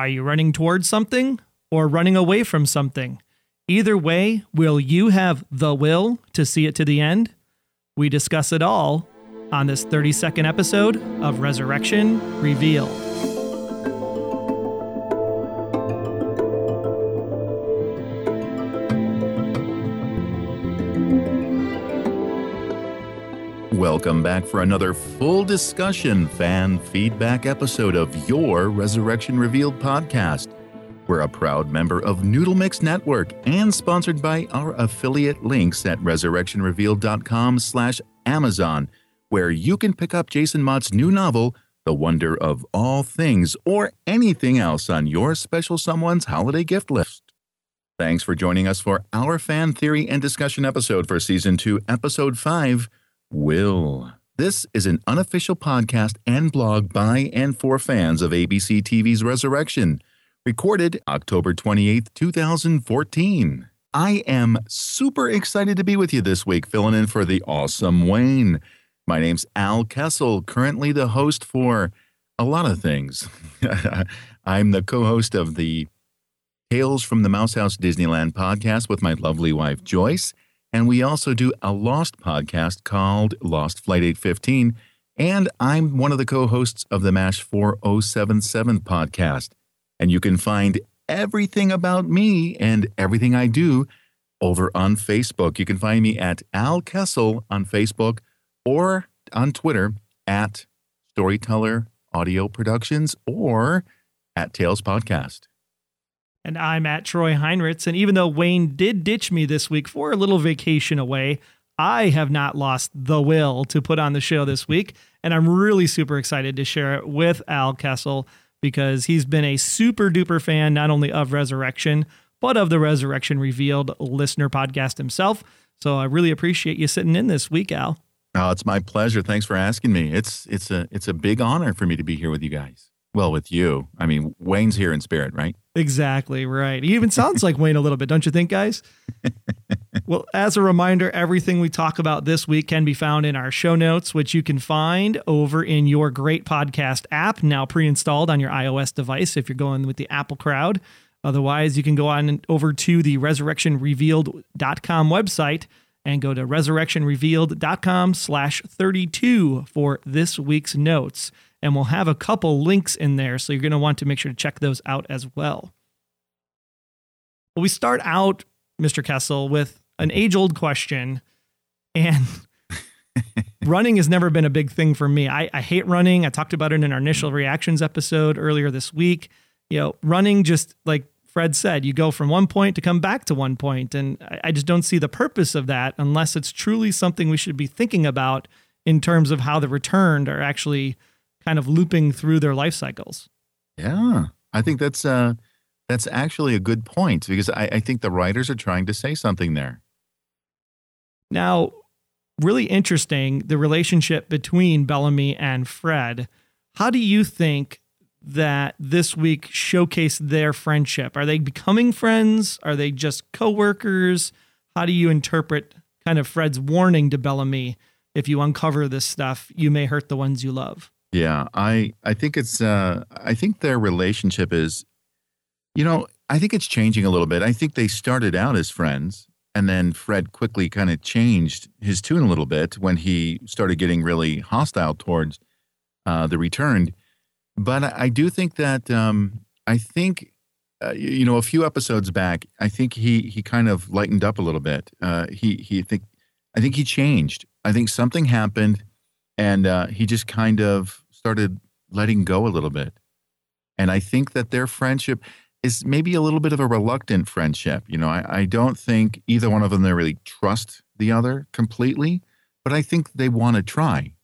Are you running towards something or running away from something? Either way, will you have the will to see it to the end? We discuss it all on this 32nd episode of Resurrection Revealed. Welcome back for another full discussion fan feedback episode of your Resurrection Revealed podcast. We're a proud member of Noodle Mix Network and sponsored by our affiliate links at resurrectionrevealed.com slash Amazon, where you can pick up Jason Mott's new novel, The Wonder of All Things, or anything else on your special someone's holiday gift list. Thanks for joining us for our fan theory and discussion episode for Season 2, Episode 5, Will. This is an unofficial podcast and blog by and for fans of ABC TV's Resurrection, recorded October 28th, 2014. I am super excited to be with you this week, filling in for the awesome Wayne. My name's Al Kessel, currently the host for a lot of things. I'm the co host of the Tales from the Mouse House Disneyland podcast with my lovely wife, Joyce. And we also do a Lost podcast called Lost Flight 815. And I'm one of the co hosts of the MASH 4077 podcast. And you can find everything about me and everything I do over on Facebook. You can find me at Al Kessel on Facebook or on Twitter at Storyteller Audio Productions or at Tales Podcast. And I'm at Troy Heinrichs. And even though Wayne did ditch me this week for a little vacation away, I have not lost the will to put on the show this week. And I'm really super excited to share it with Al Kessel because he's been a super duper fan, not only of Resurrection, but of the Resurrection Revealed listener podcast himself. So I really appreciate you sitting in this week, Al. Oh, it's my pleasure. Thanks for asking me. It's it's a it's a big honor for me to be here with you guys. Well, with you. I mean, Wayne's here in spirit, right? Exactly right. He even sounds like Wayne a little bit, don't you think, guys? well, as a reminder, everything we talk about this week can be found in our show notes, which you can find over in your great podcast app, now pre installed on your iOS device if you're going with the Apple crowd. Otherwise, you can go on over to the resurrectionrevealed.com website and go to resurrectionrevealed.com slash 32 for this week's notes and we'll have a couple links in there. So you're going to want to make sure to check those out as well. But we start out, Mr. Kessel, with an age old question. And running has never been a big thing for me. I, I hate running. I talked about it in our initial reactions episode earlier this week. You know, running just like Fred said, you go from one point to come back to one point, And I, I just don't see the purpose of that unless it's truly something we should be thinking about in terms of how the returned are actually kind of looping through their life cycles. Yeah, I think that's uh, that's actually a good point because I, I think the writers are trying to say something there. Now, really interesting the relationship between Bellamy and Fred. How do you think that this week showcased their friendship? Are they becoming friends? Are they just coworkers? How do you interpret kind of Fred's warning to Bellamy? If you uncover this stuff, you may hurt the ones you love. Yeah, I I think it's uh I think their relationship is you know, I think it's changing a little bit. I think they started out as friends and then Fred quickly kind of changed his tune a little bit when he started getting really hostile towards uh, the returned. But I, I do think that um, I think uh, you know a few episodes back, I think he he kind of lightened up a little bit. Uh, he he think I think he changed. I think something happened and uh, he just kind of started letting go a little bit. And I think that their friendship is maybe a little bit of a reluctant friendship. You know, I, I don't think either one of them they really trust the other completely, but I think they want to try.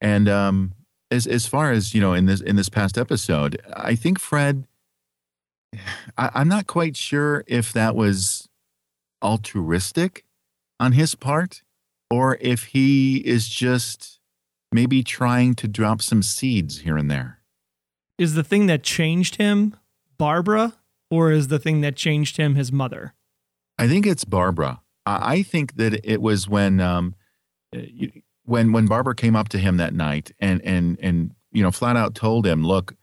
And um, as as far as you know, in this in this past episode, I think Fred. I, I'm not quite sure if that was altruistic on his part, or if he is just maybe trying to drop some seeds here and there. Is the thing that changed him Barbara, or is the thing that changed him his mother? I think it's Barbara. I think that it was when um, when when Barbara came up to him that night and and and you know flat out told him, "Look,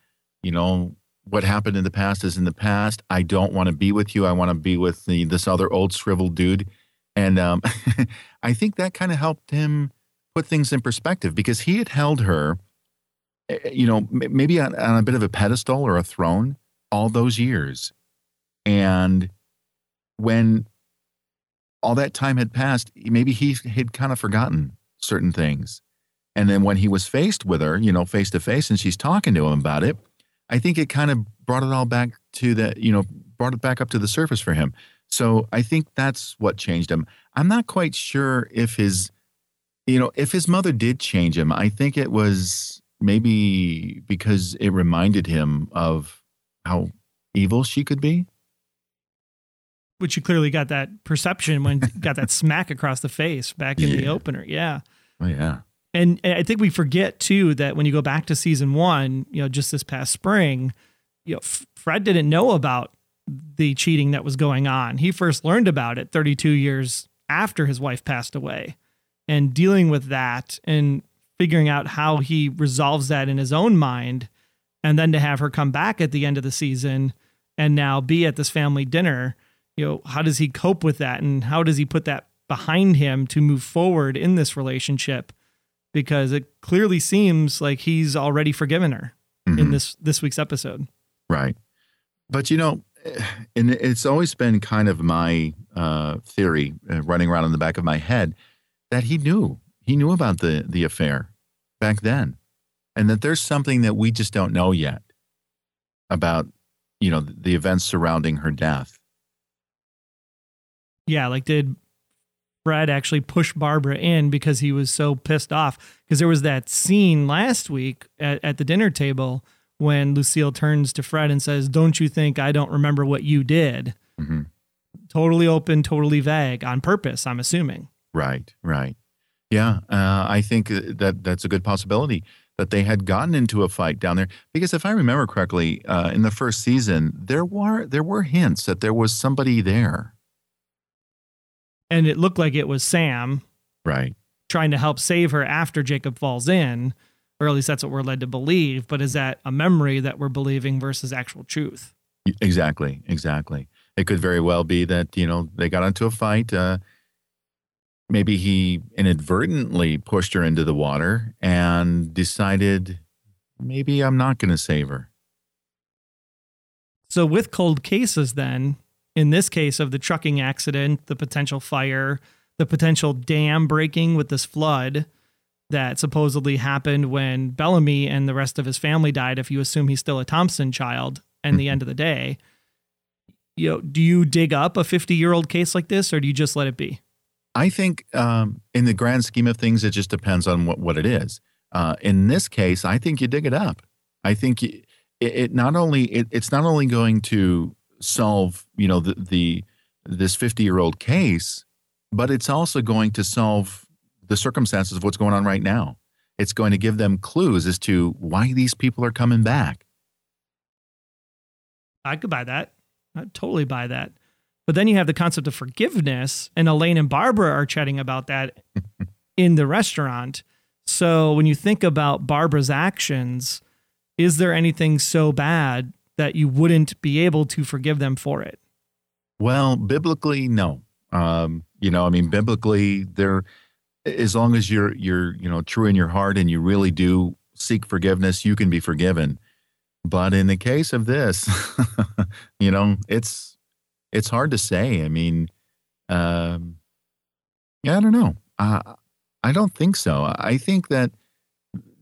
you know, what happened in the past is in the past. I don't want to be with you. I want to be with the, this other old shriveled dude. And um, I think that kind of helped him put things in perspective because he had held her, eh, eh, you know, maybe on, on a bit of a pedestal or a throne all those years. And when all that time had passed, maybe he had kind of forgotten certain things. And then when he was faced with her, you know, face to face, and she's talking to him about it, I think it kind of brought it all back to the, you know, brought it back up to the surface for him. So I think that's what changed him. I'm not quite sure if his, you know, if his mother did change him. I think it was maybe because it reminded him of how evil she could be. Which you clearly got that perception when got that smack across the face back in yeah. the opener. Yeah. Oh yeah. And I think we forget too that when you go back to season one, you know, just this past spring, you know, Fred didn't know about the cheating that was going on. He first learned about it 32 years after his wife passed away. And dealing with that and figuring out how he resolves that in his own mind, and then to have her come back at the end of the season and now be at this family dinner, you know, how does he cope with that? And how does he put that behind him to move forward in this relationship? because it clearly seems like he's already forgiven her mm-hmm. in this this week's episode. Right. But you know, and it's always been kind of my uh, theory uh, running around in the back of my head that he knew he knew about the the affair back then, and that there's something that we just don't know yet about you know the events surrounding her death. Yeah, like did Fred actually pushed Barbara in because he was so pissed off. Because there was that scene last week at, at the dinner table when Lucille turns to Fred and says, Don't you think I don't remember what you did? Mm-hmm. Totally open, totally vague on purpose, I'm assuming. Right, right. Yeah, uh, I think uh, that that's a good possibility that they had gotten into a fight down there. Because if I remember correctly, uh, in the first season, there were there were hints that there was somebody there and it looked like it was Sam, right, trying to help save her after Jacob falls in, or at least that's what we're led to believe. But is that a memory that we're believing versus actual truth? Exactly, exactly. It could very well be that you know they got into a fight. Uh, maybe he inadvertently pushed her into the water and decided maybe I'm not going to save her. So with cold cases, then in this case of the trucking accident, the potential fire, the potential dam breaking with this flood that supposedly happened when Bellamy and the rest of his family died, if you assume he's still a Thompson child, and the mm-hmm. end of the day. You know, do you dig up a 50 year old case like this or do you just let it be? I think um, in the grand scheme of things, it just depends on what, what it is. Uh, in this case, I think you dig it up. I think it, it not only it, it's not only going to solve, you know, the, the this 50 year old case, but it's also going to solve the circumstances of what's going on right now. It's going to give them clues as to why these people are coming back. I could buy that. I totally buy that. But then you have the concept of forgiveness, and Elaine and Barbara are chatting about that in the restaurant. So when you think about Barbara's actions, is there anything so bad that you wouldn't be able to forgive them for it? Well, biblically, no. Um, you know, I mean, biblically, there, as long as you're you're you know true in your heart and you really do seek forgiveness, you can be forgiven. But in the case of this, you know, it's it's hard to say. I mean, um, yeah, I don't know. I I don't think so. I think that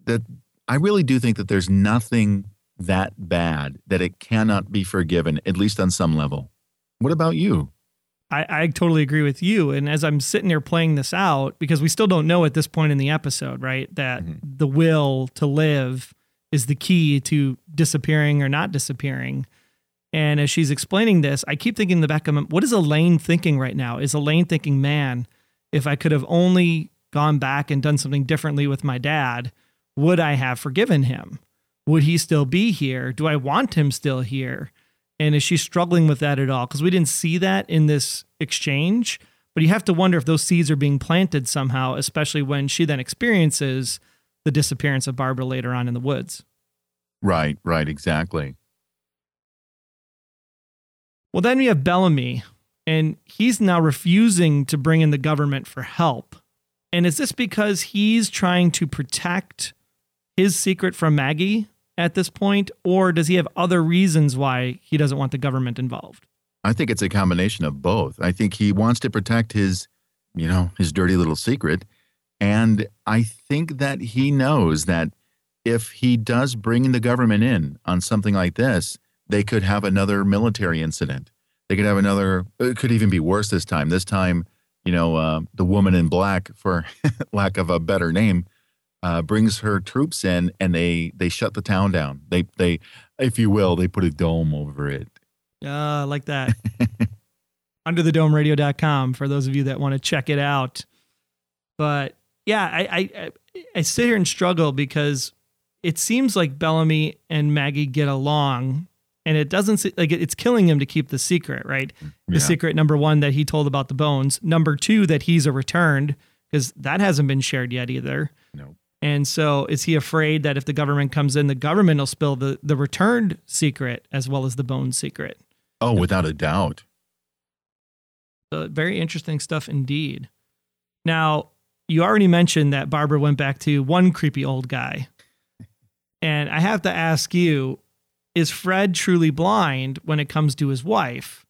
that I really do think that there's nothing that bad that it cannot be forgiven, at least on some level. What about you? I, I totally agree with you. And as I'm sitting there playing this out, because we still don't know at this point in the episode, right, that mm-hmm. the will to live is the key to disappearing or not disappearing. And as she's explaining this, I keep thinking in the back of my what is Elaine thinking right now? Is Elaine thinking, man, if I could have only gone back and done something differently with my dad, would I have forgiven him? would he still be here? Do I want him still here? And is she struggling with that at all? Because we didn't see that in this exchange, but you have to wonder if those seeds are being planted somehow, especially when she then experiences the disappearance of Barbara later on in the woods. Right, right, exactly. Well, then we have Bellamy, and he's now refusing to bring in the government for help. And is this because he's trying to protect his secret from Maggie at this point, or does he have other reasons why he doesn't want the government involved? I think it's a combination of both. I think he wants to protect his, you know, his dirty little secret. And I think that he knows that if he does bring the government in on something like this, they could have another military incident. They could have another, it could even be worse this time. This time, you know, uh, the woman in black, for lack of a better name, uh, brings her troops in and they they shut the town down. They they, if you will, they put a dome over it. Uh, like that. Underthedomeradio.com for those of you that want to check it out. But yeah, I, I I sit here and struggle because it seems like Bellamy and Maggie get along, and it doesn't like it's killing him to keep the secret, right? The Yeah. secret number one that he told about the bones, number two that he's a returned because that hasn't been shared yet either. No. And so is he afraid that if the government comes in, the government will spill the, the returned secret as well as the bone secret? Oh, without a doubt. So very interesting stuff indeed. Now, you already mentioned that Barbara went back to one creepy old guy. And I have to ask you, is Fred truly blind when it comes to his wife?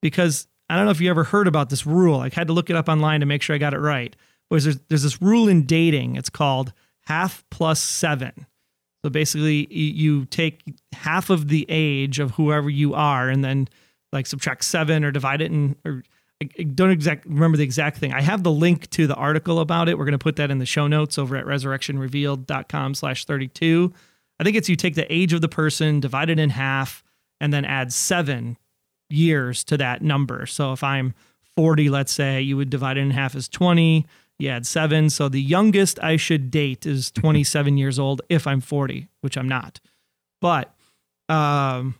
Because I don't know if you ever heard about this rule. I had to look it up online to make sure I got it right. Was there's, there's this rule in dating. It's called half plus seven. So basically, you take half of the age of whoever you are, and then like subtract seven or divide it in. Or I don't exact remember the exact thing. I have the link to the article about it. We're going to put that in the show notes over at resurrectionrevealed.com slash 32. I think it's you take the age of the person, divide it in half, and then add seven years to that number. So if I'm 40, let's say, you would divide it in half as 20. You add seven. So the youngest I should date is 27 years old if I'm 40, which I'm not. But um,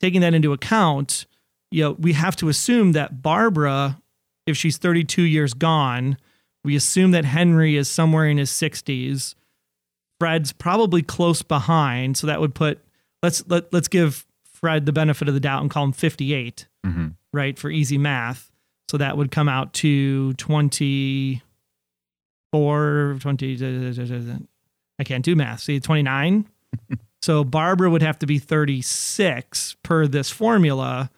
taking that into account, you know, we have to assume that Barbara, if she's 32 years gone, we assume that Henry is somewhere in his 60s. Fred's probably close behind, so that would put let's let, let's give Fred the benefit of the doubt and call him 58, hmm right, for easy math. So that would come out to 24 20 I can't do math. See, 29. so Barbara would have to be 36 per this formula.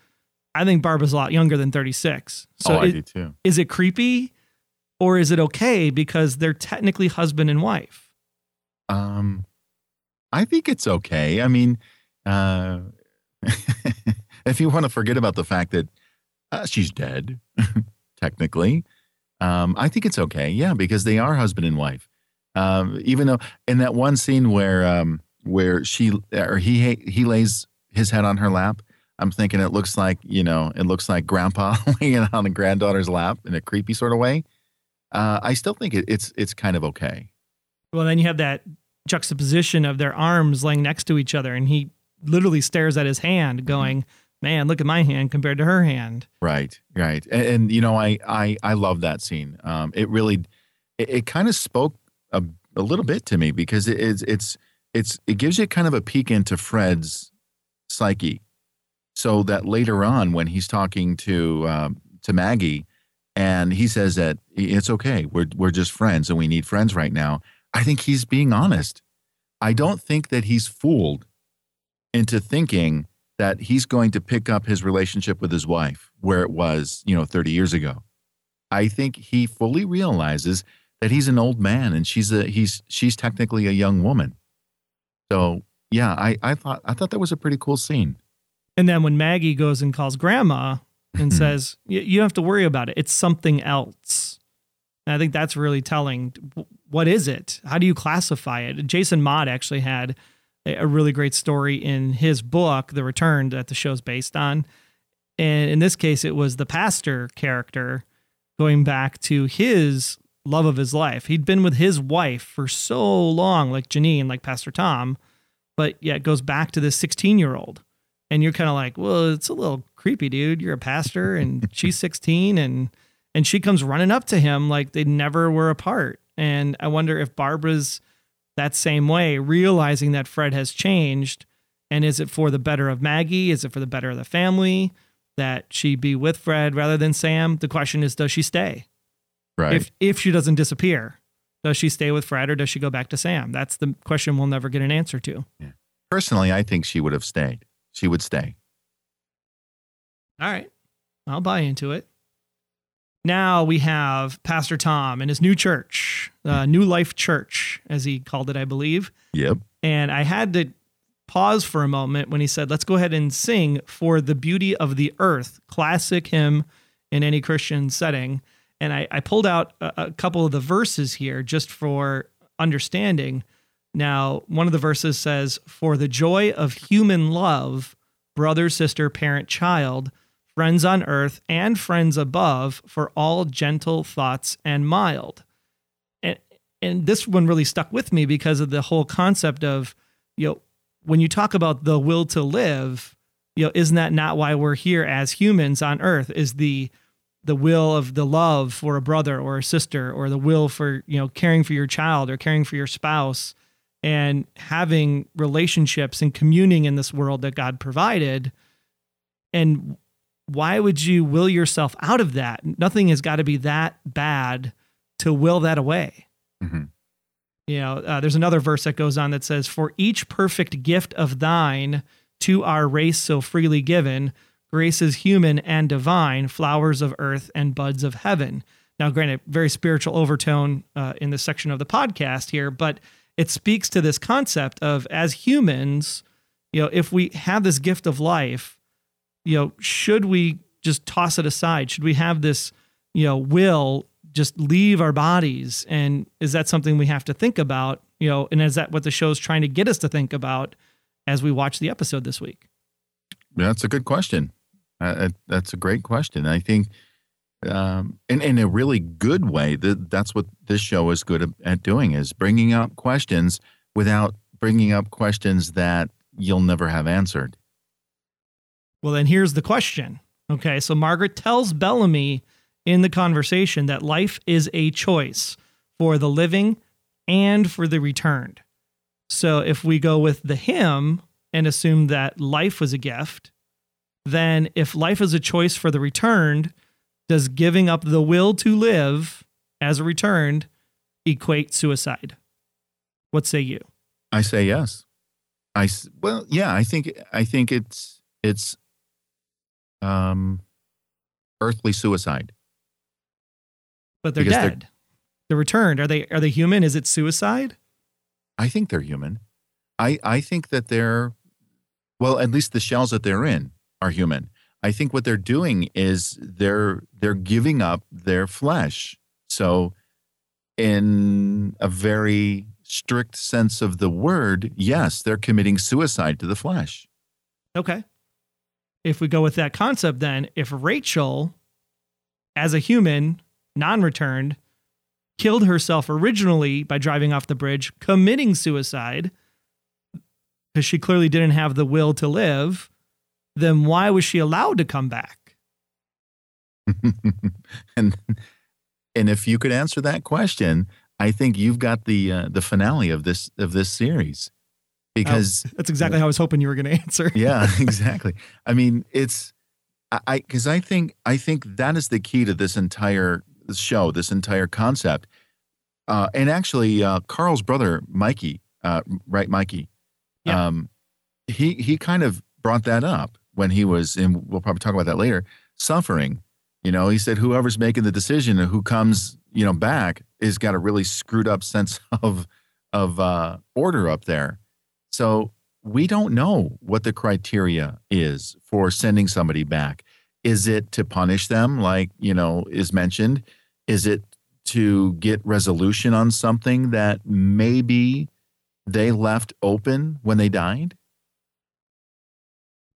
I think Barbara's a lot younger than 36. So oh, I it- do too. is it creepy or is it okay because they're technically husband and wife? Um, I think it's okay. I mean, uh, if you want to forget about the fact that uh, she's dead, technically, um, I think it's okay. Yeah, because they are husband and wife. Um, even though in that one scene where um, where she or he he lays his head on her lap, I'm thinking it looks like you know it looks like Grandpa laying on a granddaughter's lap in a creepy sort of way. Uh, I still think it, it's it's kind of okay. Well, then you have that juxtaposition of their arms laying next to each other, and he literally stares at his hand, going, "Man, look at my hand compared to her hand." Right, right, and, and you know, I I I love that scene. Um, it really, it, it kind of spoke a, a little bit to me because it, it's it's it's it gives you kind of a peek into Fred's psyche, so that later on when he's talking to um, to Maggie, and he says that it's okay, we're we're just friends and we need friends right now. I think he's being honest. I don't think that he's fooled into thinking that he's going to pick up his relationship with his wife where it was, you know, 30 years ago. I think he fully realizes that he's an old man and she's a he's she's technically a young woman. So yeah, I, I thought I thought that was a pretty cool scene. And then when Maggie goes and calls Grandma and Mhm. says, "You don't have to worry about it; it's something else." And I think that's really telling. What is it? How do you classify it? Jason Mott actually had a really great story in his book, The Return, that the show's based on. And in this case, it was the pastor character going back to his love of his life. He'd been with his wife for so long, like Janine, like Pastor Tom, but yet it goes back to this 16 year old. And you're kind of like, well, it's a little creepy, dude. You're a pastor and she's 16 and and she comes running up to him like they never were apart. And I wonder if Barbara's that same way, realizing that Fred has changed. And is it for the better of Maggie? Is it for the better of the family? that she be with Fred rather than Sam. The question is, does she stay? Right. If if she doesn't disappear, does she stay with Fred or does she go back to Sam? That's the question we'll never get an answer to. Personally, I think she would have stayed. She would stay. All right. I'll buy into it. Now we have Pastor Tom and his new church, uh, New Life Church, as he called it, I believe. Yep. And I had to pause for a moment when he said, let's go ahead and sing For the Beauty of the Earth, classic hymn in any Christian setting. And I, I pulled out a, a couple of the verses here just for understanding. Now, one of the verses says, For the joy of human love, brother, sister, parent, child, friends on earth, and friends above, for all gentle thoughts and mild. And, and this one really stuck with me because of the whole concept of, you know, when you talk about the will to live, you know, isn't that not why we're here as humans on earth? Is the the will of the love for a brother or a sister or the will for, you know, caring for your child or caring for your spouse and having relationships and communing in this world that God provided. And why would you will yourself out of that? Nothing has got to be that bad to will that away. hmm You know, uh, there's another verse that goes on that says, For each perfect gift of thine to our race so freely given, graces human and divine, flowers of earth and buds of heaven. Now, granted, very spiritual overtone uh, in this section of the podcast here, but it speaks to this concept of as humans, you know, if we have this gift of life, you know, should we just toss it aside? Should we have this, you know, will just leave our bodies? And is that something we have to think about? You know, and is that what the show's trying to get us to think about as we watch the episode this week? That's a good question. Uh, that's a great question. I think, um, in in a really good way, that that's what this show is good at doing is bringing up questions without bringing up questions that you'll never have answered. Well, then here's the question. Okay, so Margaret tells Bellamy in the conversation that life is a choice for the living and for the returned. So if we go with the hymn and assume that life was a gift, then if life is a choice for the returned, does giving up the will to live as a returned equate suicide? What say you? I say yes. I well, yeah. I think I think it's it's um, earthly suicide. But they're Because they're- dead. They're returned. Are they are they human? Is it suicide? I think they're human. I I think that they're well, at least the shells that they're in are human. I think what they're doing is they're they're giving up their flesh. So in a very strict sense of the word, yes, they're committing suicide to the flesh. Okay. If we go with that concept, then if Rachel, as a human, non returned, killed herself originally by driving off the bridge, committing suicide, because she clearly didn't have the will to live, then why was she allowed to come back? and and if you could answer that question, I think you've got the uh, the finale of this of this series. Because That's exactly how I was hoping you were going to answer. yeah, exactly. I mean, it's I because I, think I think that is the key to this entire show, this entire concept. Uh, and actually, uh, Carl's brother Mikey, uh, right, Mikey, Yeah. um, he he kind of brought that up when he was, and we'll probably talk about that later. Suffering, you know, he said whoever's making the decision and who comes, you know, back is got a really screwed up sense of of uh, order up there. So we don't know what the criteria is for sending somebody back. Is it to punish them, like, you know, is mentioned? Is it to get resolution on something that maybe they left open when they died?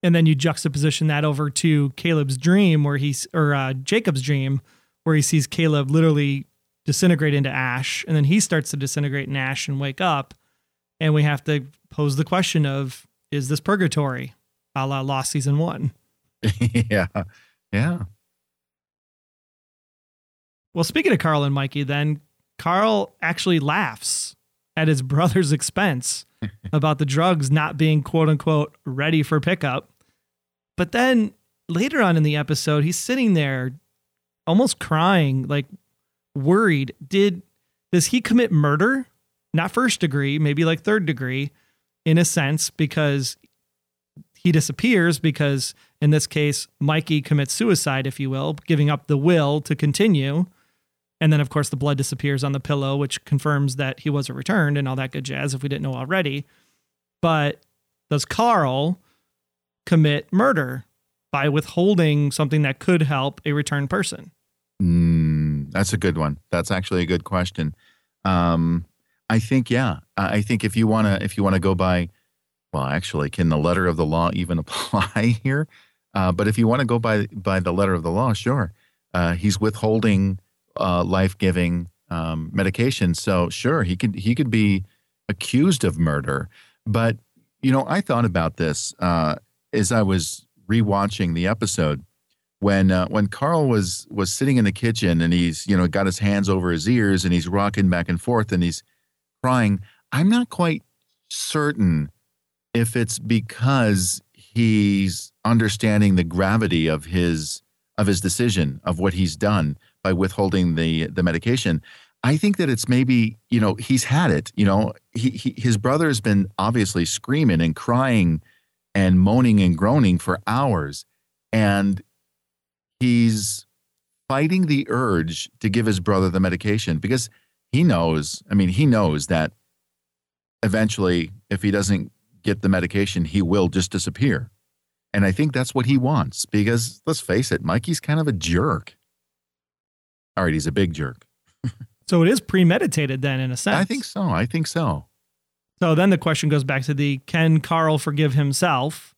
And then you juxtaposition that over to Caleb's dream, where he's, or uh, Jacob's dream, where he sees Caleb literally disintegrate into ash. And then he starts to disintegrate in ash and wake up. And we have to pose the question of, is this purgatory a la Lost Season 1? yeah. Yeah. Well, speaking of Carl and Mikey, then Carl actually laughs at his brother's expense about the drugs not being quote unquote ready for pickup. But then later on in the episode, he's sitting there almost crying, like worried. Did does he commit murder? Not first degree, maybe like third degree, in a sense, because he disappears because in this case, Mikey commits suicide, if you will, giving up the will to continue. And then, of course, the blood disappears on the pillow, which confirms that he wasn't returned and all that good jazz if we didn't know already. But does Carl commit murder by withholding something that could help a returned person? Mm, that's a good one. That's actually a good question. Um, I think, yeah. I think if you wanna if you wanna go by, well, actually, can the letter of the law even apply here? Uh, but if you want to go by by the letter of the law, sure. Uh, he's withholding uh, life giving um, medication, so sure he could he could be accused of murder. But you know, I thought about this uh, as I was rewatching the episode when uh, when Carl was was sitting in the kitchen and he's you know got his hands over his ears and he's rocking back and forth and he's crying. I'm not quite certain if it's because he's understanding the gravity of his of his decision of what he's done by withholding the the medication. I think that it's maybe you know he's had it. You know, he, he his brother has been obviously screaming and crying and moaning and groaning for hours, and he's fighting the urge to give his brother the medication because he knows. I mean, he knows that eventually, if he doesn't get the medication, he will just disappear. And I think that's what he wants because let's face it, Mikey's kind of a jerk. All right, he's a big jerk. so it is premeditated then, in a sense. I think so. I think so. So then the question goes back to the can Carl forgive himself?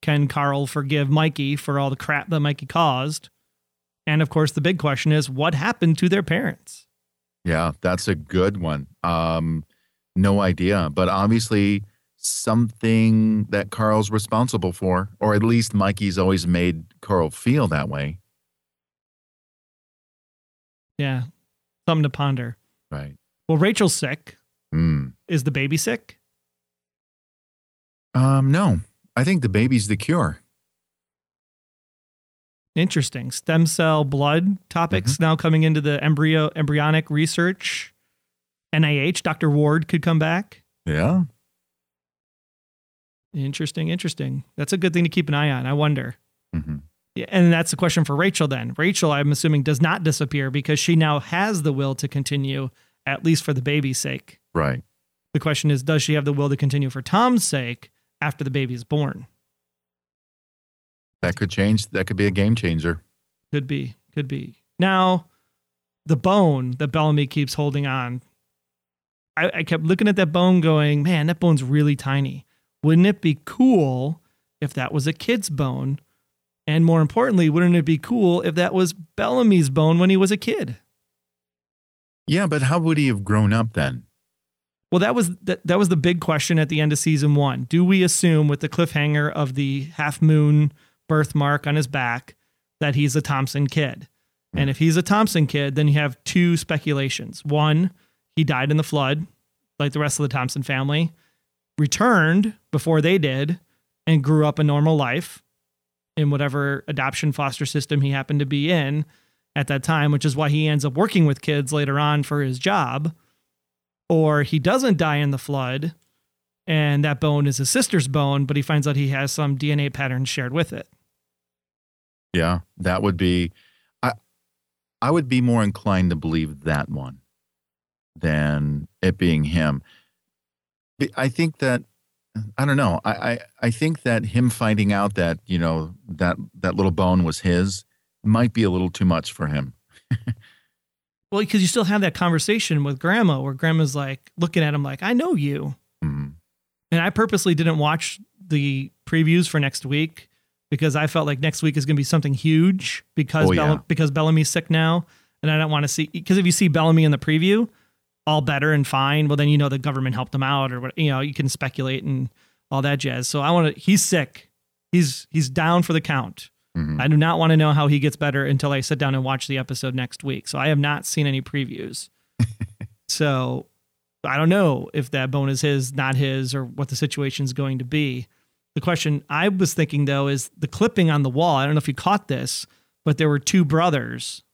Can Carl forgive Mikey for all the crap that Mikey caused? And of course, the big question is what happened to their parents? Yeah, that's a good one. Um, no idea. But obviously, something that Carl's responsible for, or at least Mikey's always made Carl feel that way. Yeah, something to ponder. Right. Well, Rachel's sick. Mm. Is the baby sick? Um, no. I think the baby's the cure. Interesting. Stem cell blood topics mm-hmm. now coming into the embryo embryonic research. NIH, Dr. Ward could come back. Yeah. Interesting, interesting. That's a good thing to keep an eye on. I wonder. Mm-hmm. Yeah, and that's the question for Rachel then. Rachel, I'm assuming, does not disappear because she now has the will to continue, at least for the baby's sake. Right. The question is, does she have the will to continue for Tom's sake after the baby is born? That could change. That could be a game changer. Could be. Could be. Now, the bone that Bellamy keeps holding on, I, I kept looking at that bone going, man, that bone's really tiny. Wouldn't it be cool if that was a kid's bone? And more importantly, wouldn't it be cool if that was Bellamy's bone when he was a kid? Yeah, but how would he have grown up then? Well, that was that, that was the big question at the end of season one. Do we assume with the cliffhanger of the half moon birthmark on his back that he's a Thompson kid? And if he's a Thompson kid, then you have two speculations. One, he died in the flood, like the rest of the Thompson family returned before they did and grew up a normal life in whatever adoption foster system he happened to be in at that time, which is why he ends up working with kids later on for his job. Or he doesn't die in the flood and that bone is his sister's bone, but he finds out he has some DNA patterns shared with it. Yeah, that would be I I would be more inclined to believe that one than it being him. I think that I don't know. I, I, I think that him finding out that you know that that little bone was his might be a little too much for him. well, because you still have that conversation with Grandma, where Grandma's like looking at him like, "I know you," mm-hmm. and I purposely didn't watch the previews for next week because I felt like next week is going to be something huge because oh, yeah. because Bellamy's sick now, and I don't want to see because if you see Bellamy in the preview, all better and fine, well then you know the government helped him out or what you know, you can speculate and all that jazz. So I want to he's sick. He's he's down for the count. Mm-hmm. I do not want to know how he gets better until I sit down and watch the episode next week. So I have not seen any previews. so I don't know if that bone is his, not his, or what the situation is going to be. The question I was thinking though is the clipping on the wall. I don't know if you caught this, but there were two brothers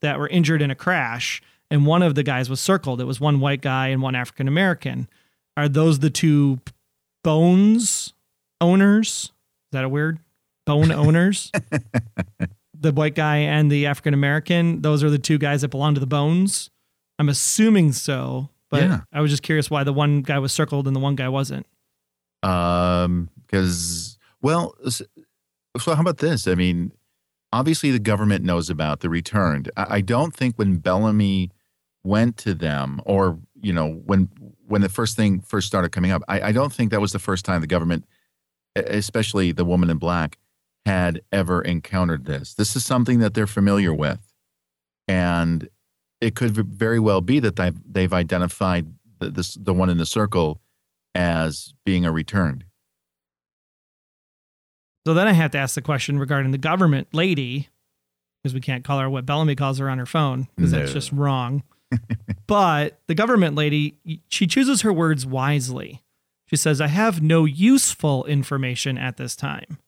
that were injured in a crash, and one of the guys was circled. It was one white guy and one African American. Are those the two bones owners? Is that a weird bone owners? the white guy and the African American. Those are the two guys that belong to the bones. I'm assuming so, but Yeah. I was just curious why the one guy was circled and the one guy wasn't. Um, because well, so how about this? I mean, obviously the government knows about the returned. I, don't think when Bellamy went to them, or you know, when when the first thing first started coming up, I, I don't think that was the first time the government, especially the woman in black, had ever encountered this. This is something that they're familiar with, and it could very well be that they've they've identified the, this the one in the circle as being a returned. So then I have to ask the question regarding the government lady, because we can't call her what Bellamy calls her on her phone, because that's just wrong. but the government lady, she chooses her words wisely. She says, "I have no useful information at this time."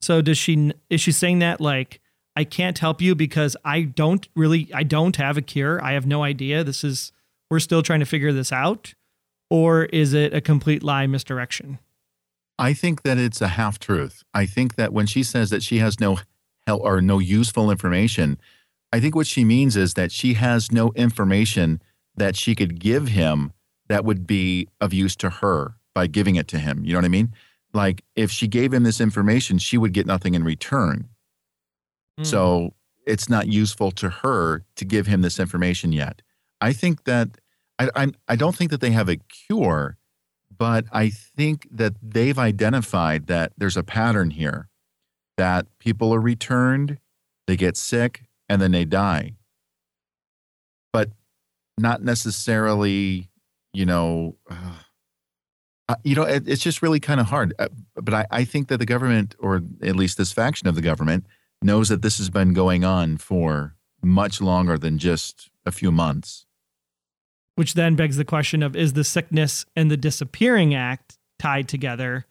So does she? Is she saying that like I can't help you because I don't really, I don't have a cure. I have no idea. This is we're still trying to figure this out, or is it a complete lie misdirection? I think that it's a half truth. I think that when she says that she has no hel- or no useful information, I think what she means is that she has no information that she could give him that would be of use to her by giving it to him. You know what I mean? Like if she gave him this information, she would get nothing in return. Hmm. So it's not useful to her to give him this information yet. I think that I, I I don't think that they have a cure, but I think that they've identified that there's a pattern here that people are returned, they get sick, and then they die. But not necessarily, you know, uh, you know, it, it's just really kind of hard. Uh, but I, I think that the government, or at least this faction of the government, knows that this has been going on for much longer than just a few months. Which then begs the question of is the sickness and the disappearing act tied together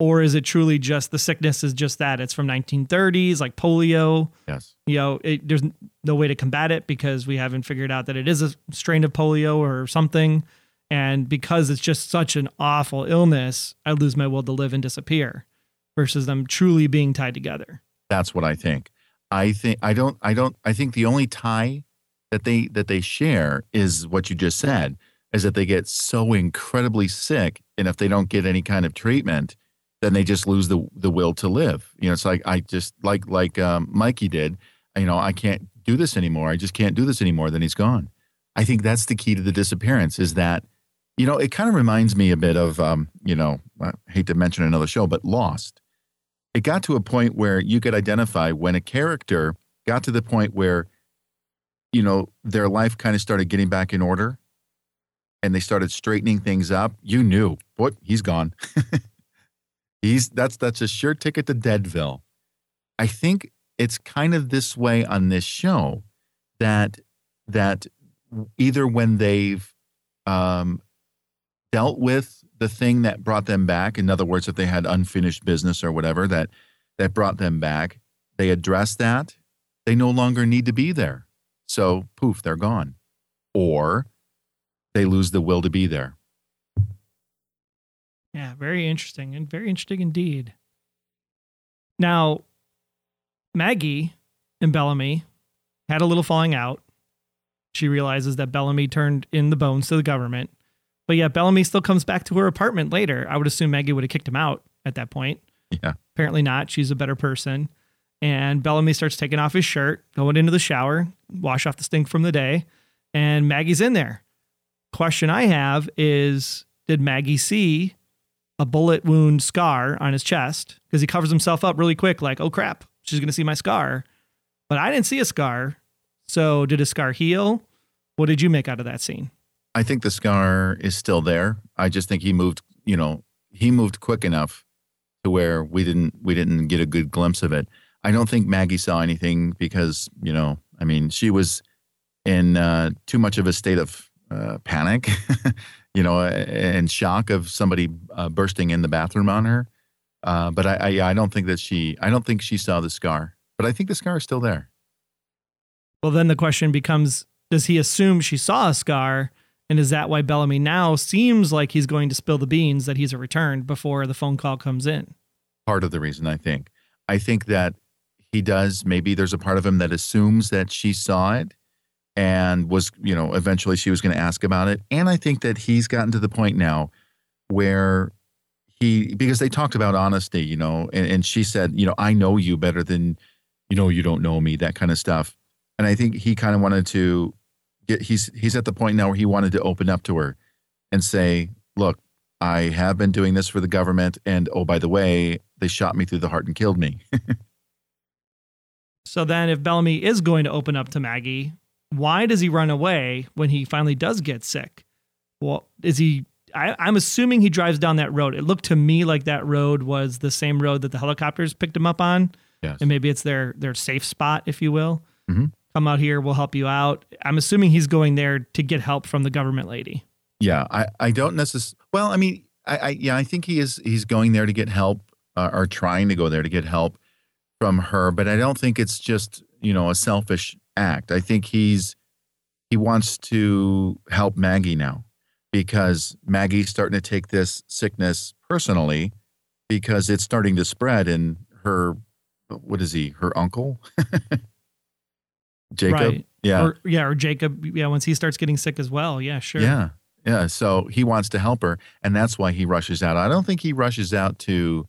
or is it truly just the sickness is just that it's from 1930s like polio Yes. you know it, there's no way to combat it because we haven't figured out that it is a strain of polio or something and because it's just such an awful illness i lose my will to live and disappear versus them truly being tied together That's what I think. I think I don't I don't I think the only tie that they that they share is what you just said is that they get so incredibly sick and if they don't get any kind of treatment then they just lose the the will to live. You know, it's like I just like like um, Mikey did. You know, I can't do this anymore. I just can't do this anymore. Then he's gone. I think that's the key to the disappearance. Is that you know it kind of reminds me a bit of um, you know I hate to mention another show, but Lost it got to a point where you could identify when a character got to the point where you know their life kind of started getting back in order and they started straightening things up you knew what? He's gone. He's that's that's a sure ticket to deadville. I think it's kind of this way on this show that that either when they've um, dealt with the thing that brought them back in other words if they had unfinished business or whatever that that brought them back they address that they no longer need to be there so poof they're gone or they lose the will to be there Yeah, very interesting and very interesting indeed. Now, Maggie and Bellamy had a little falling out. She realizes that Bellamy turned in the bones to the government, but yet Bellamy still comes back to her apartment later. I would assume Maggie would have kicked him out at that point. yeah Apparently not. She's a better person. And Bellamy starts taking off his shirt, going into the shower, wash off the stink from the day, and Maggie's in there. Question I have is Did Maggie see a bullet wound scar on his chest? Because he covers himself up really quick, like, oh crap, she's going to see my scar. But I didn't see a scar. So did his scar heal? What did you make out of that scene? i think the scar is still there i just think he moved you know he moved quick enough to where we didn't we didn't get a good glimpse of it i don't think maggie saw anything because you know i mean she was in uh, too much of a state of uh, panic you know and shock of somebody uh, bursting in the bathroom on her Uh, but I, I, yeah, I don't think that she, I don't think she saw the scar. But I think the scar is still there. Well, then the question becomes: Does he assume she saw a scar, and is that why Bellamy now seems like he's going to spill the beans that he's a returned before the phone call comes in? Part of the reason I think, I think that he does. Maybe there's a part of him that assumes that she saw it and was, you know, eventually she was going to ask about it. And I think that he's gotten to the point now where he, because they talked about honesty, you know, and, and she said, you know, I know you better than, you know, you don't know me, that kind of stuff. And I think he kind of wanted to get, he's, he's at the point now where he wanted to open up to her and say, look, I have been doing this for the government. And oh, by the way, they shot me through the heart and killed me. so then, if Bellamy is going to open up to Maggie, why does he run away when he finally does get sick? Well, is he? I, I'm assuming he drives down that road. It looked to me like that road was the same road that the helicopters picked him up on, yes. and maybe it's their their safe spot, if you will. Mm-hmm. Come out here, we'll help you out. I'm assuming he's going there to get help from the government lady. Yeah, I, I don't necessarily. Well, I mean, I, I yeah, I think he is. He's going there to get help, uh, or trying to go there to get help from her. But I don't think it's just you know a selfish act. I think he's he wants to help Maggie now because Maggie's starting to take this sickness personally because it's starting to spread and her what is he her uncle Jacob Right. yeah Or, yeah, or Jacob. Yeah, once he starts getting sick as well. Yeah, sure. yeah yeah so he wants to help her and that's why he rushes out I don't think he rushes out to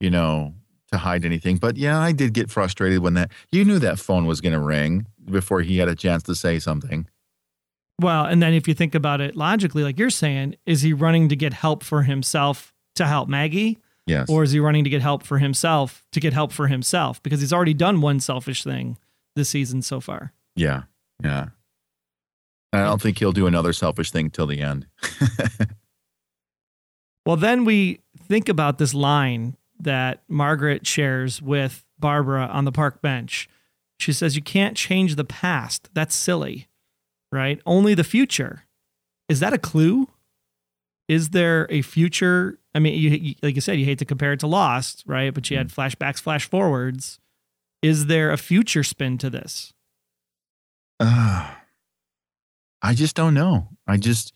you know to hide anything but yeah I did get frustrated when that you knew that phone was going to ring before he had a chance to say something Well, and then if you think about it logically, like you're saying, is he running to get help for himself to help Maggie? yes Or is he running to get help for himself to get help for himself? Because he's already done one selfish thing this season so far. Yeah, yeah. I don't think he'll do another selfish thing till the end. Well, then we think about this line that Margaret shares with Barbara on the park bench. She says, You can't change the past. That's silly, right? Only the future. Is that a clue? Is there a future? I mean, you, you, like you said, you hate to compare it to Lost, right? But you had flashbacks, flash forwards. Is there a future spin to this? uh, I just don't know. I just,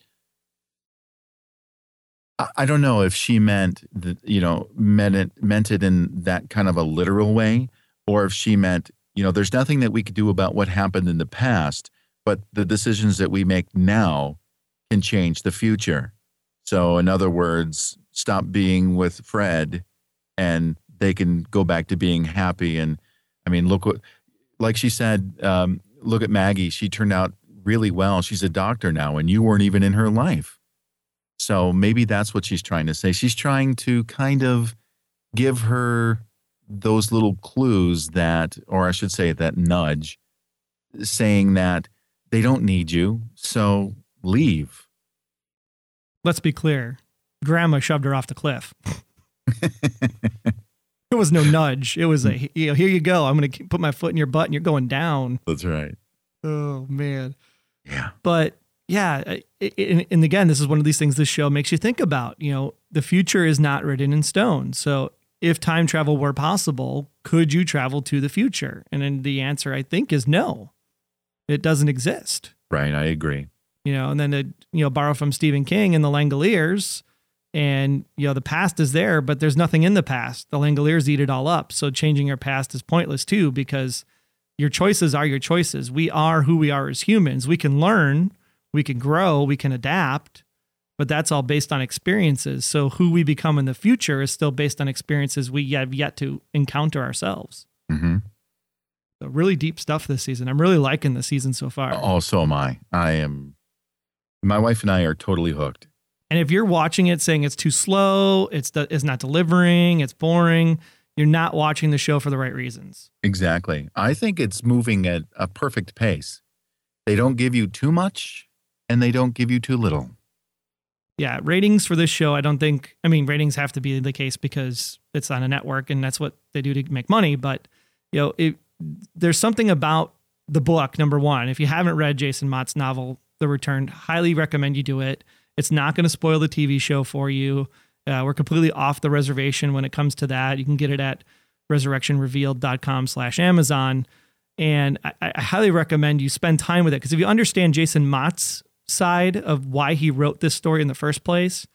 I, don't know if she meant that, you know, meant it, meant it in that kind of a literal way, or if she meant, you know, there's nothing that we could do about what happened in the past, but the decisions that we make now can change the future. So, in other words, stop being with Fred and they can go back to being happy. And I mean, look what, like she said, um, look at Maggie. She turned out really well. She's a doctor now, and you weren't even in her life. So maybe that's what she's trying to say. She's trying to kind of give her those little clues that, or I should say, that nudge, saying that they don't need you. So leave. Let's be clear. Grandma shoved her off the cliff. There was no nudge. It was a, hmm. you know, here you go. I'm going to put my foot in your butt and you're going down. That's right. Oh, man. Yeah. But yeah, and, and again, this is one of these things this show makes you think about. You know, the future is not written in stone. So if time travel were possible, could you travel to the future? And then the answer, I think, is no. It doesn't exist. Right. I agree. You know, and then to you know borrow from Stephen King and the Langoliers, and you know the past is there, but there's nothing in the past. The Langoliers eat it all up. So changing your past is pointless too, because your choices are your choices. We are who we are as humans. We can learn, we can grow, we can adapt, but that's all based on experiences. So who we become in the future is still based on experiences we have yet to encounter ourselves. hmm So really deep stuff this season. I'm really liking the season so far. Oh, so am I. I am. My wife and I are totally hooked. And if you're watching it saying it's too slow, it's the, it's not delivering, it's boring, you're not watching the show for the right reasons. Exactly. I think it's moving at a perfect pace. They don't give you too much and they don't give you too little. Yeah, ratings for this show, I don't think. I mean, ratings have to be the case because it's on a network and that's what they do to make money. But you know, it, there's something about the book. Number one, if you haven't read Jason Mott's novel, The Return, highly recommend you do it. It's not going to spoil the TV show for you. Uh, we're completely off the reservation when it comes to that. You can get it at resurrectionrevealed.com slash Amazon. And I, I highly recommend you spend time with it because if you understand Jason Mott's side of why he wrote this story in the first place,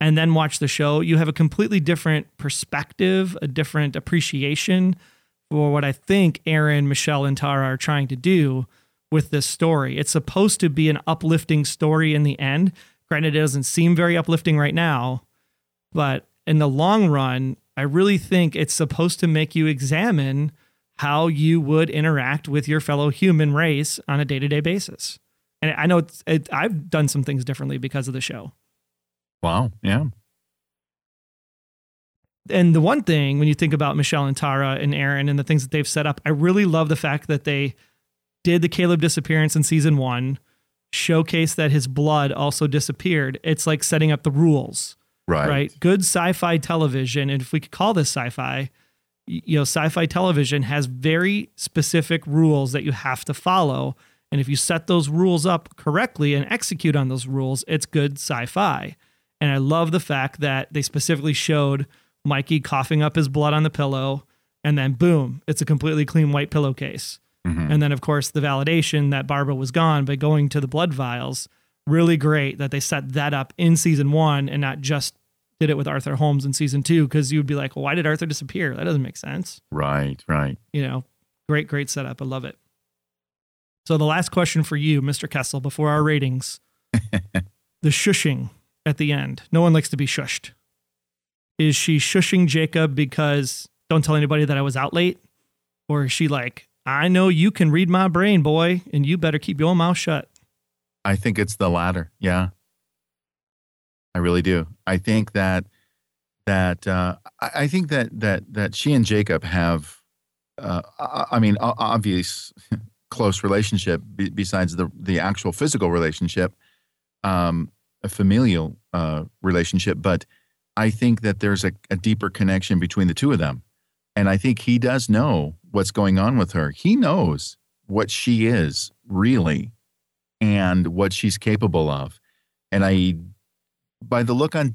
and then watch the show, you have a completely different perspective, a different appreciation for what I think Aaron, Michelle, and Tara are trying to do with this story. It's supposed to be an uplifting story in the end. Granted, it doesn't seem very uplifting right now, but in the long run, I really think it's supposed to make you examine how you would interact with your fellow human race on a day to day basis. And I know it's, it, I've done some things differently because of the show. Wow. Yeah. And the one thing when you think about Michelle and Tara and Aaron and the things that they've set up, I really love the fact that they did the Caleb disappearance in season one, showcase that his blood also disappeared. It's like setting up the rules. Right. Right. Good sci-fi television, and if we could call this sci-fi, you know, sci-fi television has very specific rules that you have to follow. And if you set those rules up correctly and execute on those rules, it's good sci-fi. And I love the fact that they specifically showed Mikey coughing up his blood on the pillow, and then boom, it's a completely clean white pillowcase. Mhm. And then, of course, the validation that Barbara was gone by going to the blood vials. Really great that they set that up in season one and not just did it with Arthur Holmes in season two. Because you would be like, well, why did Arthur disappear? That doesn't make sense. Right. Right. You know, great, great setup. I love it. So, the last question for you, Mr. Kessel, before our ratings the shushing at the end. No one likes to be shushed. Is she shushing Jacob because don't tell anybody that I was out late? Or is she like, I know you can read my brain, boy, and you better keep your mouth shut? I think it's the latter. Yeah. I really do. I think that that uh, I think that that that she and Jacob have, uh, I mean, obvious close relationship be- besides the the actual physical relationship, um, a familial uh, relationship. But I think that there's a, a deeper connection between the two of them, and I think he does know what's going on with her. He knows what she is really, and what she's capable of, and I by the look on,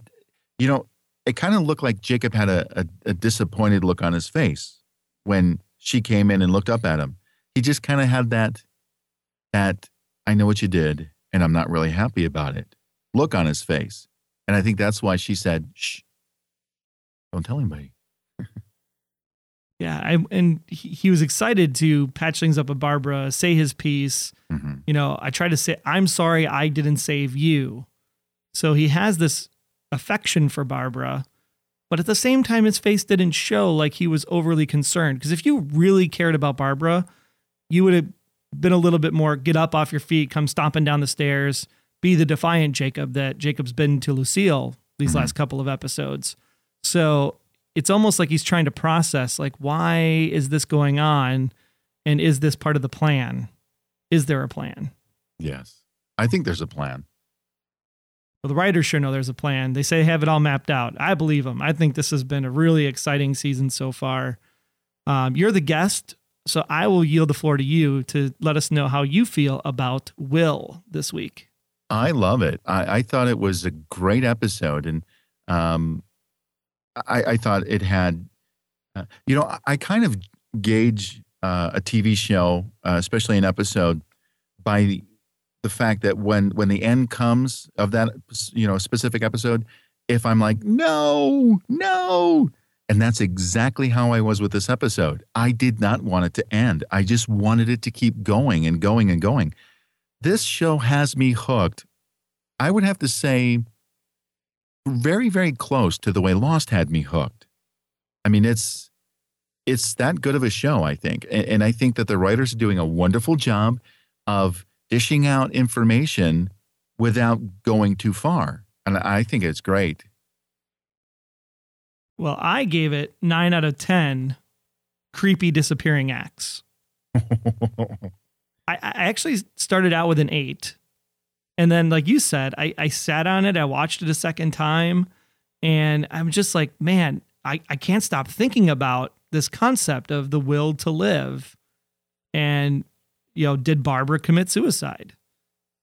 you know, it kind of looked like Jacob had a, a, a disappointed look on his face when she came in and looked up at him. He just kind of had that, that I know what you did, and I'm not really happy about it. Look on his face, and I think that's why she said, "Shh, don't tell anybody." Yeah. I, and he, he was excited to patch things up with Barbara, say his piece. Mhm. You know, I tried to say, I'm sorry I didn't save you. So he has this affection for Barbara, but at the same time, his face didn't show like he was overly concerned. Because if you really cared about Barbara, you would have been a little bit more get up off your feet, come stomping down the stairs, be the defiant Jacob that Jacob's been to Lucille these Mhm. last couple of episodes. So it's almost like he's trying to process like, why is this going on? And is this part of the plan? Is there a plan? Yes, I think there's a plan. Well, the writers sure know there's a plan. They say they have it all mapped out. I believe them. I think this has been a really exciting season so far. Um, you're the guest, so I will yield the floor to you to let us know how you feel about Will this week. I love it. I, I thought it was a great episode, and um, I, I thought it had, uh, you know, I, I kind of gauge uh, a TV show, uh, especially an episode, by the, the fact that when when the end comes of that, you know, specific episode, if I'm like, no, no. And that's exactly how I was with this episode. I did not want it to end. I just wanted it to keep going and going and going this show has me hooked. I would have to say, very, very close to the way Lost had me hooked. I mean, it's it's that good of a show, I think, and, and I think that the writers are doing a wonderful job of dishing out information without going too far, and I think it's great. Well, I gave it nine out of 10 creepy disappearing acts. I, I actually started out with an eight. And then, like you said, I, I sat on it, I watched it a second time, and I'm just like, man, I, I can't stop thinking about this concept of the will to live. And, you know, did Barbara commit suicide?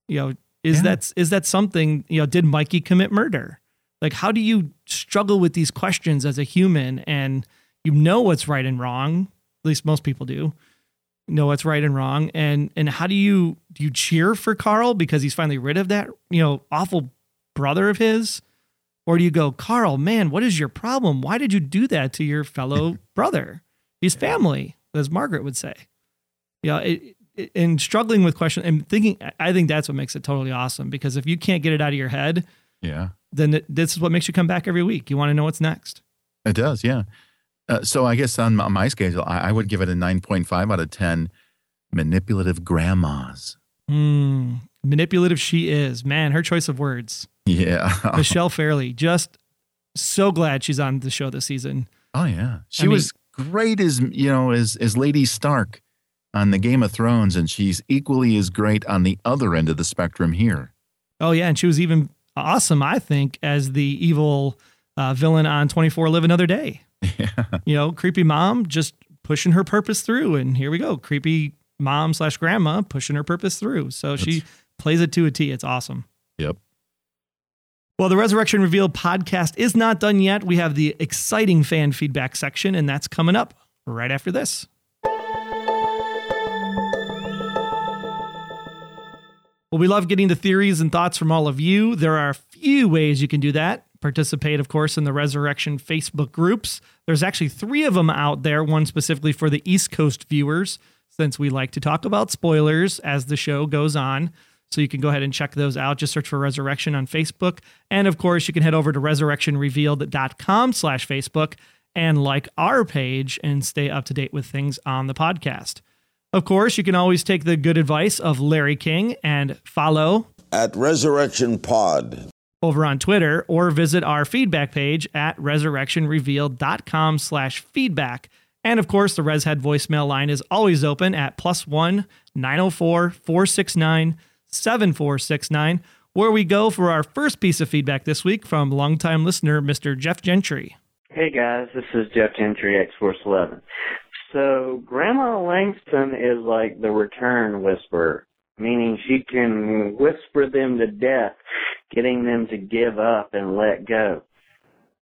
You know, is Yeah. that is that something, you know, did Mikey commit murder? Like, how do you struggle with these questions as a human and you know what's right and wrong? At least most people do know what's right and wrong. And and how do you do you cheer for Carl because he's finally rid of that, you know, awful brother of his? Or do you go, Carl, man, what is your problem? Why did you do that to your fellow brother? He's family, as Margaret would say. Yeah, you know, it, it, and struggling with questions and thinking, I think that's what makes it totally awesome because if you can't get it out of your head, yeah, then it, this is what makes you come back every week. You want to know what's next. It does, yeah. Uh, so I guess on my, my schedule, I, I, would give it a 9.5 out of 10 manipulative grandmas. Mm, manipulative she is. Man, her choice of words. Yeah. Michelle Fairley, just so glad she's on the show this season. Oh yeah. She I was mean, great as, you know, as as Lady Stark on the Game of Thrones and she's equally as great on the other end of the spectrum here. Oh yeah, and she was even awesome, I think, as the evil uh, villain on 24 Live Another Day. Yeah. You know, creepy mom just pushing her purpose through. And here we go. Creepy mom slash grandma pushing her purpose through. So That's, she plays it to a T. It's awesome. Yep. Well, the Resurrection Revealed podcast is not done yet. We have the exciting fan feedback section, and that's coming up right after this. Well, we love getting the theories and thoughts from all of you. There are a few ways you can do that. Participate, of course, in the Resurrection Facebook groups. There's actually three of them out there, one specifically for the East Coast viewers, since we like to talk about spoilers as the show goes on. So you can go ahead and check those out. Just search for Resurrection on Facebook. And of course, you can head over to resurrectionrevealed.com slash Facebook and like our page and stay up to date with things on the podcast. Of course, you can always take the good advice of Larry King and follow at Resurrection Pod over on Twitter or visit our feedback page at resurrectionrevealed.com slash feedback. And of course, the ResHead voicemail line is always open at plus one 904 469 7469, where we go for our first piece of feedback this week from longtime listener, Mr. Jeff Gentry. Hey guys, this is Jeff Gentry, X Force 11. So, Grandma Langston is like the return whisperer, meaning she can whisper them to death getting them to give up and let go.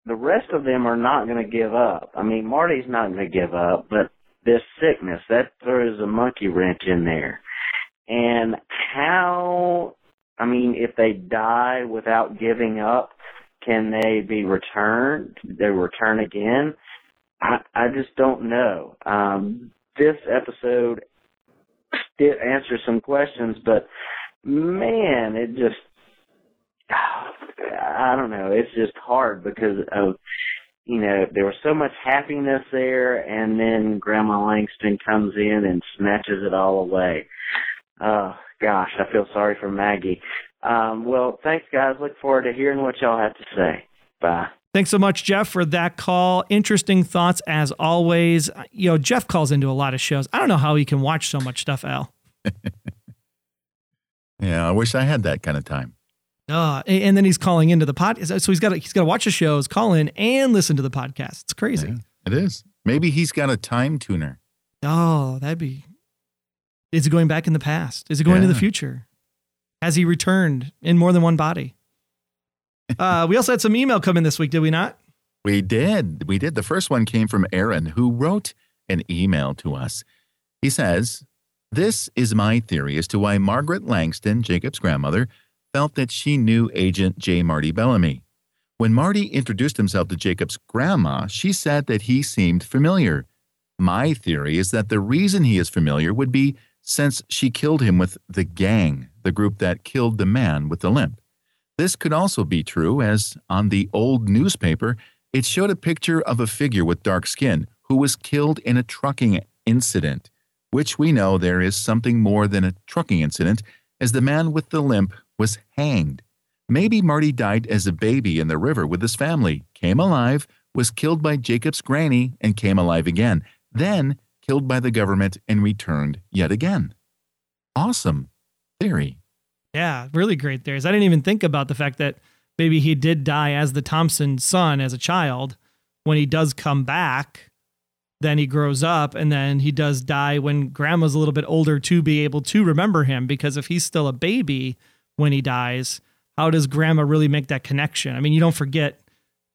The rest of them are not going to give up. I mean, Marty's not going to give up, but this sickness, that throws a monkey wrench in there. And how, I mean, if they die without giving up, can they be returned? They return again? I, I just don't know. Um, this episode did answer some questions, but man, it just I don't know. It's just hard because of you know there was so much happiness there, and then Grandma Langston comes in and snatches it all away. Oh gosh, I feel sorry for Maggie. Um, well, thanks guys. Look forward to hearing what y'all have to say. Bye. Thanks so much, Jeff, for that call. Interesting thoughts as always. You know, Jeff calls into a lot of shows. I don't know how he can watch so much stuff, Al. yeah, I wish I had that kind of time. Uh, and then he's calling into the podcast. So he's got to, he's got to watch the shows, call in, and listen to the podcast. It's crazy. Yeah, it is. Maybe he's got a Time-Turner. Oh, that'd be. Is it going back in the past? Is it going yeah. to the future? Has he returned in more than one body? Uh, we also had some email come in this week, did we not? We did. We did. The first one came from Aaron, who wrote an email to us. He says, This is my theory as to why Margaret Langston, Jacob's grandmother, felt that she knew Agent J. Marty Bellamy. When Marty introduced himself to Jacob's grandma, she said that he seemed familiar. My theory is that the reason he is familiar would be since she killed him with the gang, the group that killed the man with the limp. This could also be true, as on the old newspaper, it showed a picture of a figure with dark skin who was killed in a trucking incident, which we know there is something more than a trucking incident, as the man with the limp was hanged. Maybe Marty died as a baby in the river with his family, came alive, was killed by Jacob's granny, and came alive again, then killed by the government and returned yet again. Awesome theory. Yeah, really great theories. I didn't even think about the fact that maybe he did die as the Thompson son as a child. When he does come back, then he grows up and then he does die when grandma's a little bit older to be able to remember him because if he's still a baby when he dies, how does grandma really make that connection? I mean, you don't forget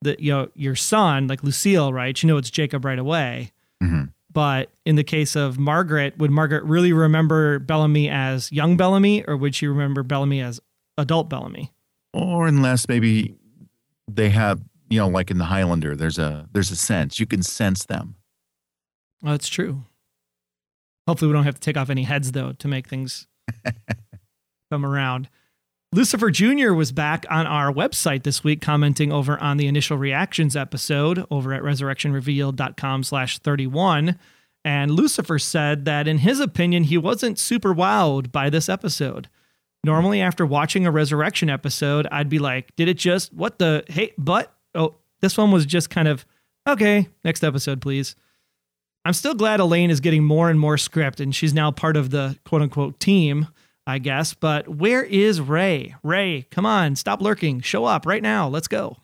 that you know your son, like Lucille, right? You know it's Jacob right away. hmm But in the case of Margaret, would Margaret really remember Bellamy as young Bellamy, or would she remember Bellamy as adult Bellamy? Or unless maybe they have, you know, like in the Highlander, there's a there's a sense you can sense them. Oh, that's true. Hopefully, we don't have to take off any heads though to make things come around. Lucifer Jr. was back on our website this week, commenting over on the initial reactions episode over at resurrectionrevealed.com slash 31. And Lucifer said that in his opinion, he wasn't super wowed by this episode. Normally, after watching a resurrection episode, I'd be like, did it just, what the, hey, but, oh, this one was just kind of, okay, next episode, please. I'm still glad Elaine is getting more and more script and she's now part of the quote unquote team, I guess. But where is Ray? Ray, come on, stop lurking. Show up right now. Let's go.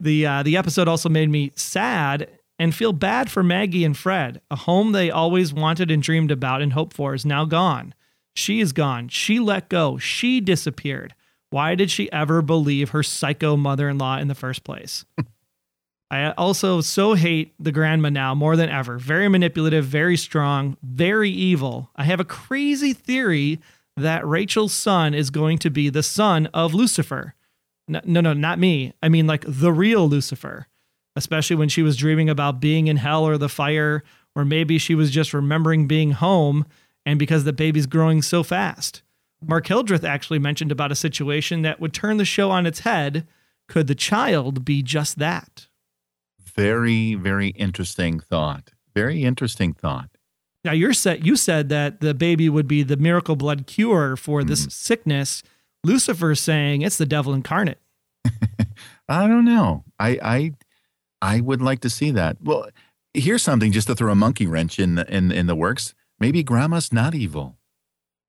The uh, the episode also made me sad and feel bad for Maggie and Fred. A home they always wanted and dreamed about and hoped for is now gone. She is gone. She let go. She disappeared. Why did she ever believe her psycho mother in law in the first place? I also so hate the grandma now more than ever. Very manipulative, very strong, very evil. I have a crazy theory that Rachel's son is going to be the son of Lucifer. No, no, no, not me. I mean, like the real Lucifer, especially when she was dreaming about being in hell or the fire, or maybe she was just remembering being home and because the baby's growing so fast. Mark Hildreth actually mentioned about a situation that would turn the show on its head. Could the child be just that? Very, very interesting thought. Very interesting thought. Now you're set. You said that the baby would be the miracle blood cure for this mm-hmm. sickness. Lucifer's saying it's the devil incarnate. I don't know. I I I would like to see that. Well, here's something just to throw a monkey wrench in the, in in the works. Maybe grandma's not evil.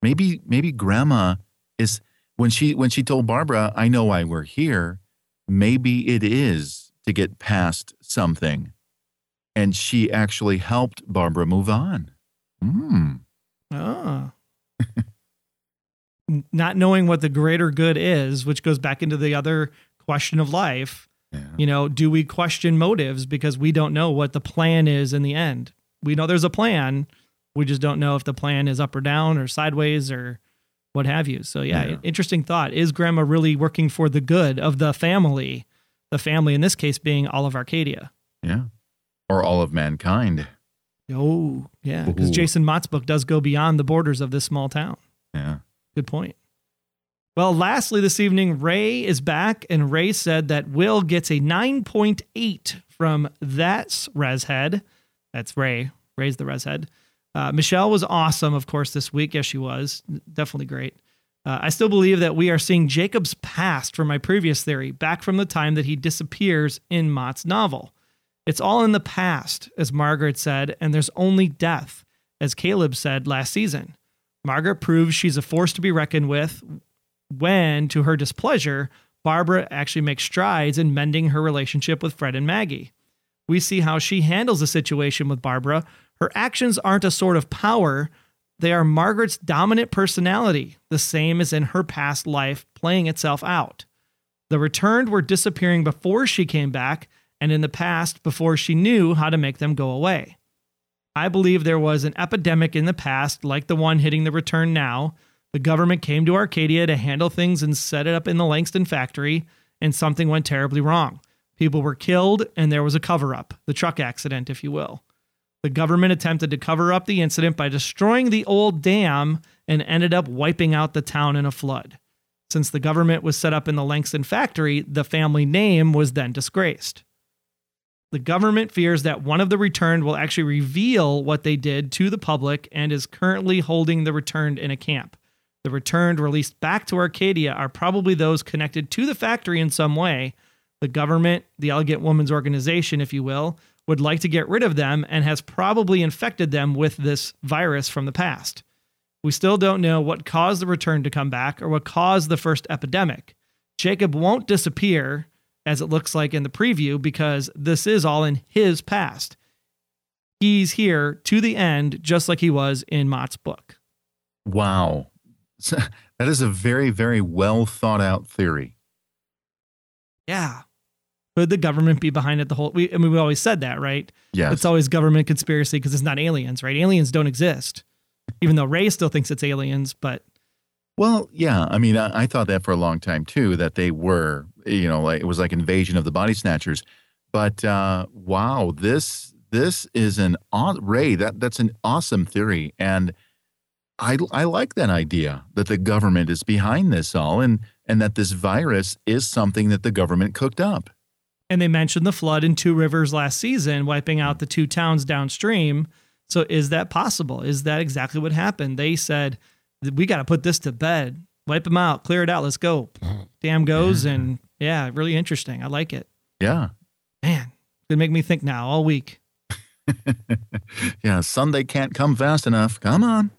Maybe maybe grandma is when she when she told Barbara, "I know why we're here." Maybe it is to get past something, and she actually helped Barbara move on. Hmm. Ah. Not knowing what the greater good is, which goes back into the other question of life. Yeah. You know, do we question motives because we don't know what the plan is in the end? We know there's a plan. We just don't know if the plan is up or down or sideways or what have you. So, yeah, Yeah. interesting thought. Is grandma really working for the good of the family? The family, in this case, being all of Arcadia. Yeah. Or all of mankind. Oh, yeah. Because Jason Mott's book does go beyond the borders of this small town. Yeah. Good point. Well, lastly, this evening, Ray is back, and Ray said that Will gets a 9.8 from That's Reshead. That's Ray. Ray's the Reshead. Uh, Michelle was awesome, of course, this week. Yes, she was. Definitely great. Uh, I still believe that we are seeing Jacob's past from my previous theory, back from the time that he disappears in Mott's novel. It's all in the past, as Margaret said, and there's only death, as Caleb said last season. Margaret proves she's a force to be reckoned with when, to her displeasure, Barbara actually makes strides in mending her relationship with Fred and Maggie. We see how she handles the situation with Barbara. Her actions aren't a sort of power, they are Margaret's dominant personality, the same as in her past life playing itself out. The returned were disappearing before she came back, and in the past before she knew how to make them go away. I believe there was an epidemic in the past, like the one hitting the return now. The government came to Arcadia to handle things and set it up in the Langston factory, and something went terribly wrong. People were killed, and there was a cover up, the truck accident, if you will. The government attempted to cover up the incident by destroying the old dam and ended up wiping out the town in a flood. Since the government was set up in the Langston factory, the family name was then disgraced. The government fears that one of the returned will actually reveal what they did to the public and is currently holding the returned in a camp. The returned released back to Arcadia are probably those connected to the factory in some way. The government, the Elegant Woman's Organization, if you will, would like to get rid of them and has probably infected them with this virus from the past. We still don't know what caused the return to come back or what caused the first epidemic. Jacob won't disappear, as it looks like in the preview, because this is all in his past. He's here to the end, just like he was in Mott's book. Wow. that is a very, very well thought out theory. Yeah. Could the government be behind it the whole we I mean we always said that, right? Yeah. It's always government conspiracy because it's not aliens, right? Aliens don't exist. Even though Ray still thinks it's aliens, but Well, yeah. I mean, I, I thought that for a long time too, that they were, you know, like it was like invasion of the body snatchers. But uh, wow, this this is an Ray. That that's an awesome theory, and I I like that idea that the government is behind this all, and and that this virus is something that the government cooked up. And they mentioned the flood in Two Rivers last season, wiping out the two towns downstream. So is that possible? Is that exactly what happened? They said we got to put this to bed, wipe them out, clear it out, let's go. Damn goes, and yeah, really interesting. I like it. Yeah, Man, it make me think now all week. yeah. Sunday can't come fast enough. Come on.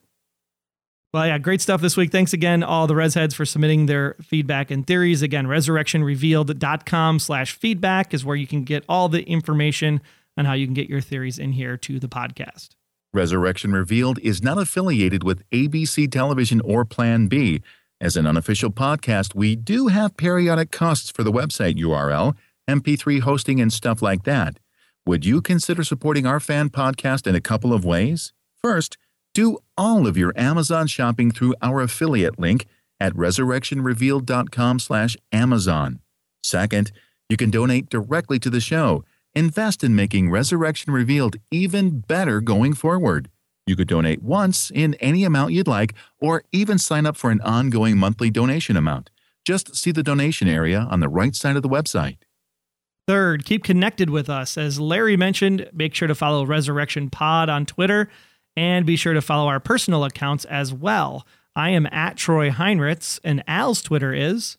Well, yeah, great stuff this week. Thanks again, all the Res Heads, for submitting their feedback and theories. Again, resurrectionrevealed.com slash feedback is where you can get all the information on how you can get your theories in here to the podcast. Resurrection Revealed is not affiliated with ABC Television or Plan B. As an unofficial podcast, we do have periodic costs for the website URL, MP3 hosting, and stuff like that. Would you consider supporting our fan podcast in a couple of ways? First, do all of your Amazon shopping through our affiliate link at resurrectionrevealed.com/amazon. Second, you can donate directly to the show. Invest in making Resurrection Revealed even better going forward. You could donate once in any amount you'd like, or even sign up for an ongoing monthly donation amount. Just see the donation area on the right side of the website. Third, keep connected with us. As Larry mentioned, make sure to follow Resurrection Pod on Twitter and be sure to follow our personal accounts as well. I am at Troy Heinrichs, and Al's Twitter is,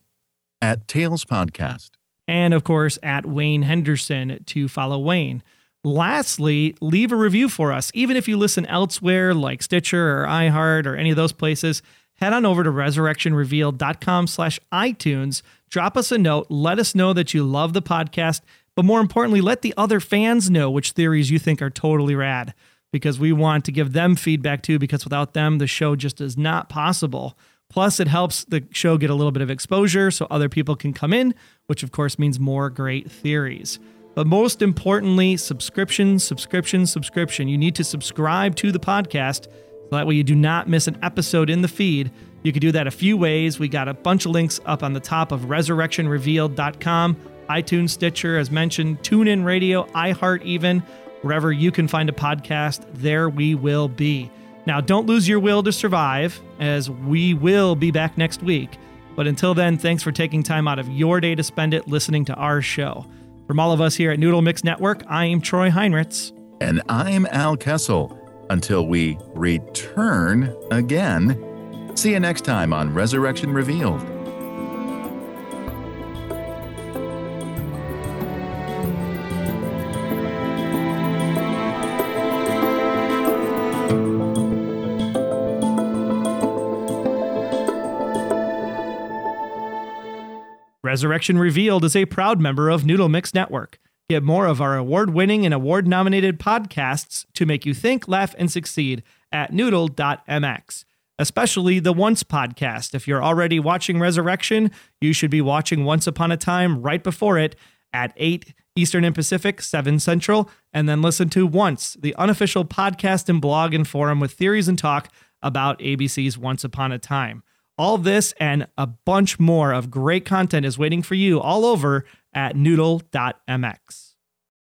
At Tales Podcast. and of course, at Wayne Henderson to follow Wayne. Lastly, leave a review for us. Even if you listen elsewhere like Stitcher or iHeart or any of those places, head on over to resurrectionrevealed.com slash iTunes. Drop us a note. Let us know that you love the podcast. But more importantly, let the other fans know which theories you think are totally rad because we want to give them feedback too, because without them, the show just is not possible. Plus, it helps the show get a little bit of exposure so other people can come in, which of course means more great theories. But most importantly, subscription, subscription, subscription. You need to subscribe to the podcast so that way you do not miss an episode in the feed. You can do that a few ways. We got a bunch of links up on the top of resurrectionrevealed.com, iTunes, Stitcher, as mentioned, TuneIn Radio, iHeart, even. Wherever you can find a podcast, there we will be. Now, don't lose your will to survive, as we will be back next week. But until then, thanks for taking time out of your day to spend it listening to our show. From all of us here at Noodle Mix Network, I am Troy Heinrichs. And I'm Al Kessel. Until we return again, see you next time on Resurrection Revealed. Resurrection Revealed is a proud member of Noodle Mix Network. Get more of our award winning and award nominated podcasts to make you think, laugh, and succeed at noodle.mx, especially the Once podcast. If you're already watching Resurrection, you should be watching Once Upon a Time right before it at 8 Eastern and Pacific, 7 Central, and then listen to Once, the unofficial podcast and blog and forum with theories and talk about ABC's Once Upon a Time. All this and a bunch more of great content is waiting for you all over at noodle.mx.